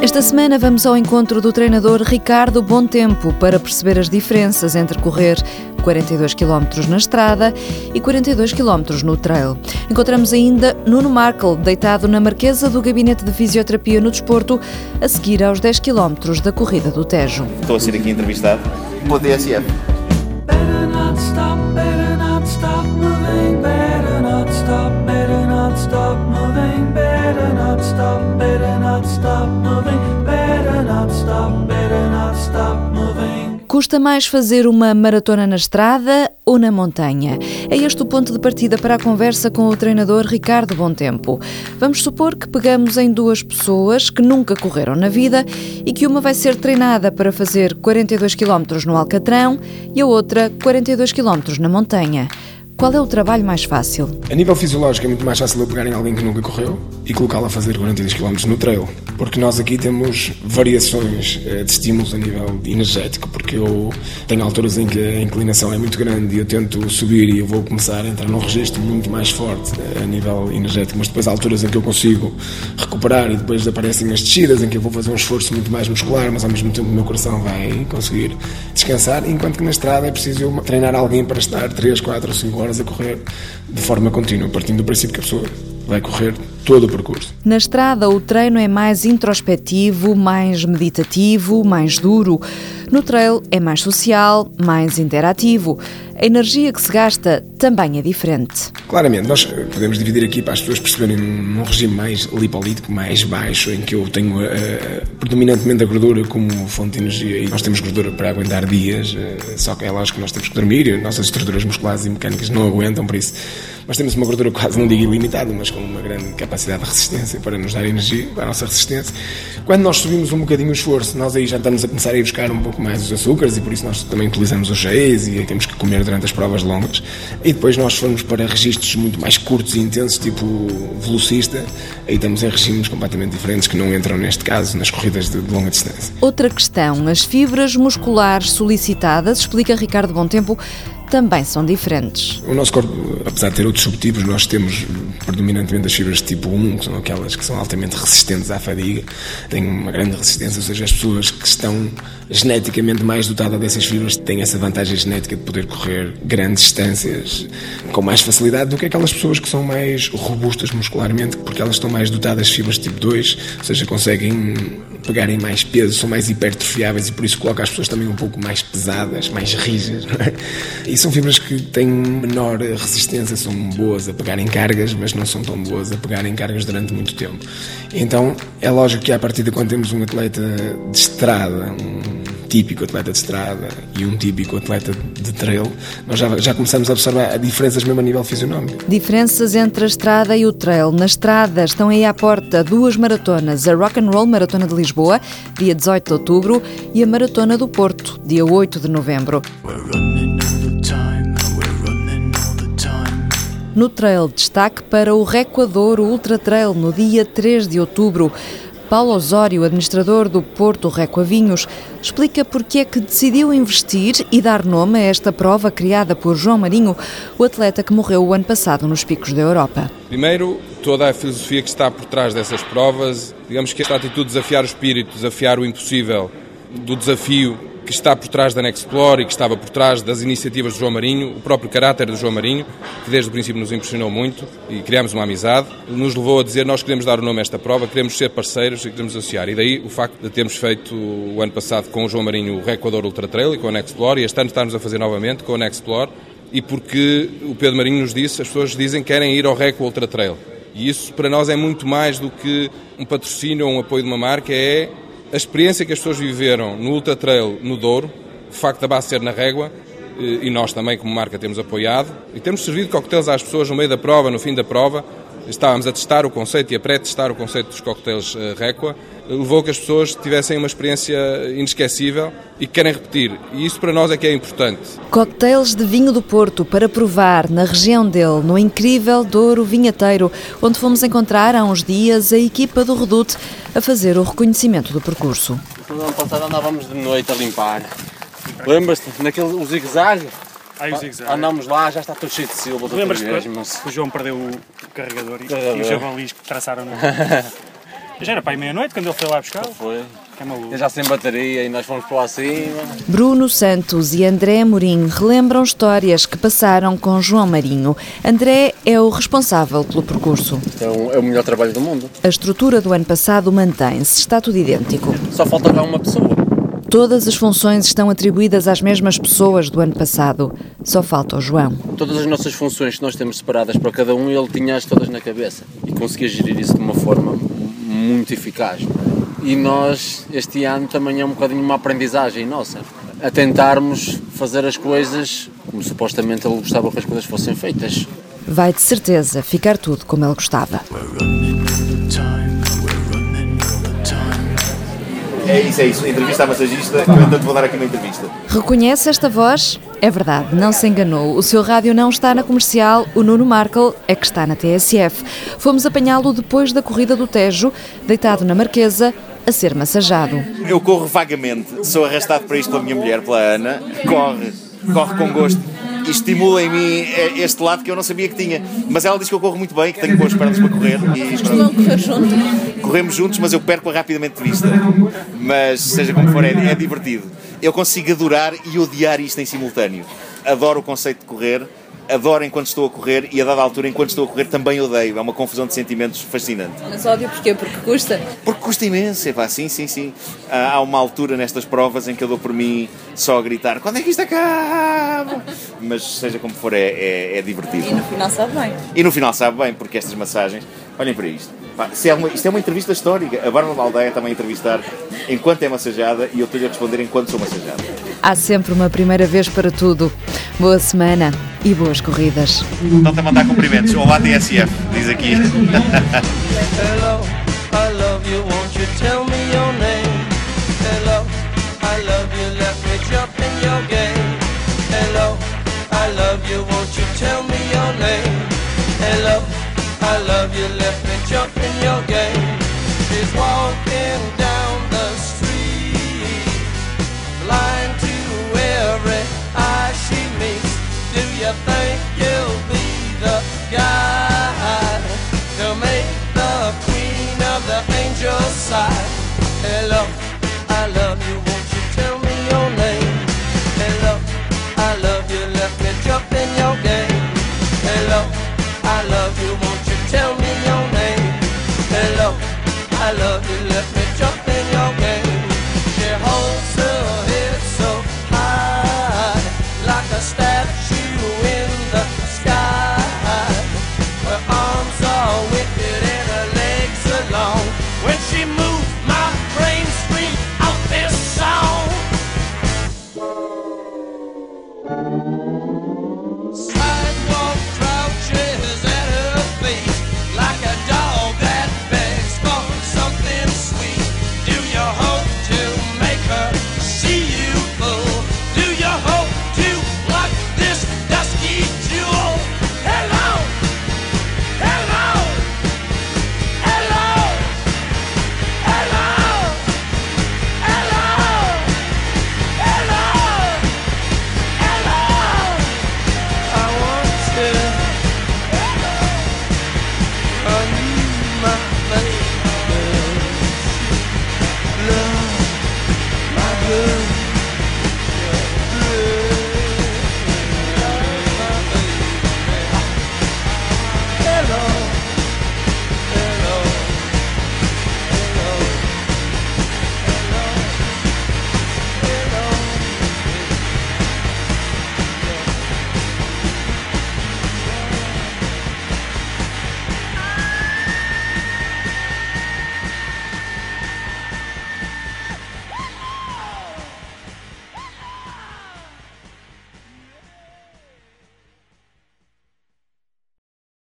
Esta semana vamos ao encontro do treinador Ricardo Bom Tempo para perceber as diferenças entre correr 42 km na estrada e 42 km no trail. Encontramos ainda Nuno Markle deitado na marquesa do Gabinete de Fisioterapia no Desporto, a seguir aos 10 km da corrida do Tejo. Estou a ser aqui entrevistado pela TSF. Better Custa mais fazer uma maratona na estrada ou na montanha? É este o ponto de partida para a conversa com o treinador Ricardo Tempo. Vamos supor que pegamos em duas pessoas que nunca correram na vida e que uma vai ser treinada para fazer 42 km no Alcatrão e a outra 42 km na montanha. Qual é o trabalho mais fácil? A nível fisiológico é muito mais fácil eu pegar em alguém que nunca correu e colocá-lo a fazer 42 km no trail, porque nós aqui temos variações eh, de estímulos a nível energético, porque eu tenho alturas em que a inclinação é muito grande e eu tento subir e eu vou começar a entrar num registro muito mais forte eh, a nível energético, mas depois há alturas em que eu consigo recuperar e depois aparecem as descidas em que eu vou fazer um esforço muito mais muscular, mas ao mesmo tempo o meu coração vai conseguir descansar, enquanto que na estrada é preciso treinar alguém para estar 3, 4 ou 5 horas a correr de forma contínua, partindo do princípio que a pessoa vai correr todo o percurso. Na estrada, o treino é mais introspectivo, mais meditativo, mais duro. No trail é mais social, mais interativo. A energia que se gasta também é diferente. Claramente, nós podemos dividir aqui para as pessoas perceberem num, regime mais lipolítico, mais baixo, em que eu tenho eh, predominantemente a gordura como fonte de energia e nós temos gordura para aguentar dias, eh, só que é lógico que nós temos que dormir e as nossas estruturas musculares e mecânicas não aguentam, por isso nós temos uma gordura quase, não digo ilimitada, mas com uma grande capacidade de resistência para nos dar energia, para a nossa resistência. Quando nós subimos um bocadinho o esforço, nós aí já estamos a começar a ir buscar um pouco mais os açúcares e por isso nós também utilizamos os géis e temos que comer durante as provas longas. E depois nós formos para registros muito mais curtos e intensos, tipo velocista, aí estamos em regimes completamente diferentes que não entram neste caso nas corridas de, de longa distância. Outra questão, as fibras musculares solicitadas, explica Ricardo Bom Tempo, também são diferentes. O nosso corpo, apesar de ter outros subtipos, nós temos predominantemente as fibras de tipo 1, que são aquelas que são altamente resistentes à fadiga, têm uma grande resistência, ou seja, as pessoas que estão geneticamente mais dotadas dessas fibras têm essa vantagem genética de poder correr grandes distâncias com mais facilidade do que aquelas pessoas que são mais robustas muscularmente, porque elas estão mais dotadas de fibras tipo 2, ou seja, conseguem pegarem mais peso, são mais hipertrofiáveis e por isso coloca as pessoas também um pouco mais pesadas, mais rijas. É? E são fibras que têm menor resistência, são boas a pegarem cargas, mas não são tão boas a pegarem cargas durante muito tempo. Então é lógico que a partir de quando temos um atleta de estrada, um típico atleta de estrada e um típico atleta de trail, nós já, já começamos a observar diferenças mesmo a nível fisionómico. Diferenças entre a estrada e o trail. Na estrada estão aí à porta duas maratonas, a Rock and Roll Maratona de Lisboa, dia 18 de outubro, e a Maratona do Porto, dia 8 de novembro. No trail, destaque para o Recuador Ultra Trail, no dia 3 de outubro. Paulo Osório, administrador do Porto Recuavinhos, explica porque é que decidiu investir e dar nome a esta prova criada por João Marinho, o atleta que morreu o ano passado nos picos da Europa. Primeiro, toda a filosofia que está por trás dessas provas, digamos que esta atitude de desafiar o espírito, desafiar o impossível, do desafio que está por trás da Nexplore e que estava por trás das iniciativas do João Marinho, o próprio caráter do João Marinho, que desde o princípio nos impressionou muito e criámos uma amizade, nos levou a dizer nós queremos dar o nome a esta prova, queremos ser parceiros e queremos associar. E daí o facto de termos feito o ano passado com o João Marinho o Recuador Ultra Trail e com a Nexplore e este ano estarmos a fazer novamente com a Nexplore e porque o Pedro Marinho nos disse, as pessoas dizem que querem ir ao Reco Ultra Trail. E isso para nós é muito mais do que um patrocínio ou um apoio de uma marca, é a experiência que as pessoas viveram no Ultra Trail no Douro, o facto da base ser na régua, eh, e nós também como marca temos apoiado, e temos servido coquetéis às pessoas no meio da prova, no fim da prova, estávamos a testar o conceito e a pré-testar o conceito dos coquetéis eh, Réqua, levou a que as pessoas tivessem uma experiência inesquecível e que querem repetir. E isso para nós é que é importante. Cocktails de vinho do Porto para provar na região dele, no incrível Douro Vinheteiro, onde fomos encontrar há uns dias a equipa do Redute a fazer o reconhecimento do percurso. No ano passado andávamos de noite a limpar. Lembras-te? Naquele zigue-zague? Ai, o zigue-zague. Andámos lá, já está tudo cheio de silva. outra Lembras-te que o João perdeu o carregador e, Carregador. e os javalis que traçaram no... Já era para aí meia-noite quando ele foi lá buscar. Foi. É já sem bateria e nós fomos para lá acima. Bruno Santos e André Amorim relembram histórias que passaram com João Marinho. André é o responsável pelo percurso. É o, é o melhor trabalho do mundo. A estrutura do ano passado mantém-se, está tudo idêntico. Só falta lá uma pessoa. Todas as funções estão atribuídas às mesmas pessoas do ano passado. Só falta o João. Todas as nossas funções que nós temos separadas para cada um, ele tinha-as todas na cabeça. E conseguia gerir isso de uma forma muito eficaz. E nós, este ano, também é um bocadinho uma aprendizagem nossa. A tentarmos fazer as coisas como supostamente ele gostava que as coisas fossem feitas. Vai de certeza ficar tudo como ele gostava. É isso, é isso. Entrevista à massagista, eu então vou dar aqui uma entrevista. Reconhece esta voz? É verdade, não se enganou. O seu rádio não está na comercial, o Nuno Markel é que está na TSF. Fomos apanhá-lo depois da corrida do Tejo, deitado na Marquesa, a ser massageado. Eu corro vagamente, sou arrastado para isto pela minha mulher, pela Ana, corre, corre com gosto e estimula em mim eh, este lado que eu não sabia que tinha. Mas ela diz que eu corro muito bem, que tenho boas pernas para correr. E Costumam correr juntos. corremos juntos, mas eu perco-a rapidamente de vista. Mas seja como for, é, é divertido. Eu consigo adorar e odiar isto em simultâneo. Adoro o conceito de correr, adoro enquanto estou a correr e a dada altura, enquanto estou a correr, também odeio. É uma confusão de sentimentos fascinante. Mas ódio porquê? Porque custa. Porque custa imenso, epá, sim, sim, sim. Há há uma altura nestas provas em que eu dou por mim só a gritar quando é que isto acaba? Mas seja como for, é, é, é divertido. E no final sabe bem. E no final sabe bem, porque estas massagens, olhem para isto. Pá, se é uma- isto é uma entrevista histórica. A Bárbara Aldeia está-me a entrevistar enquanto é massageada e eu estou-lhe a responder enquanto sou massageada. Há sempre uma primeira vez para tudo. Boa semana e boas corridas. Estão-te a mandar cumprimentos. Olá, TSF, diz aqui. Hello, I love you, won't you tell me your name? Hello, I love you, let me jump in your game. Hello, I love you, won't you tell me your name? Hello, I love you, let me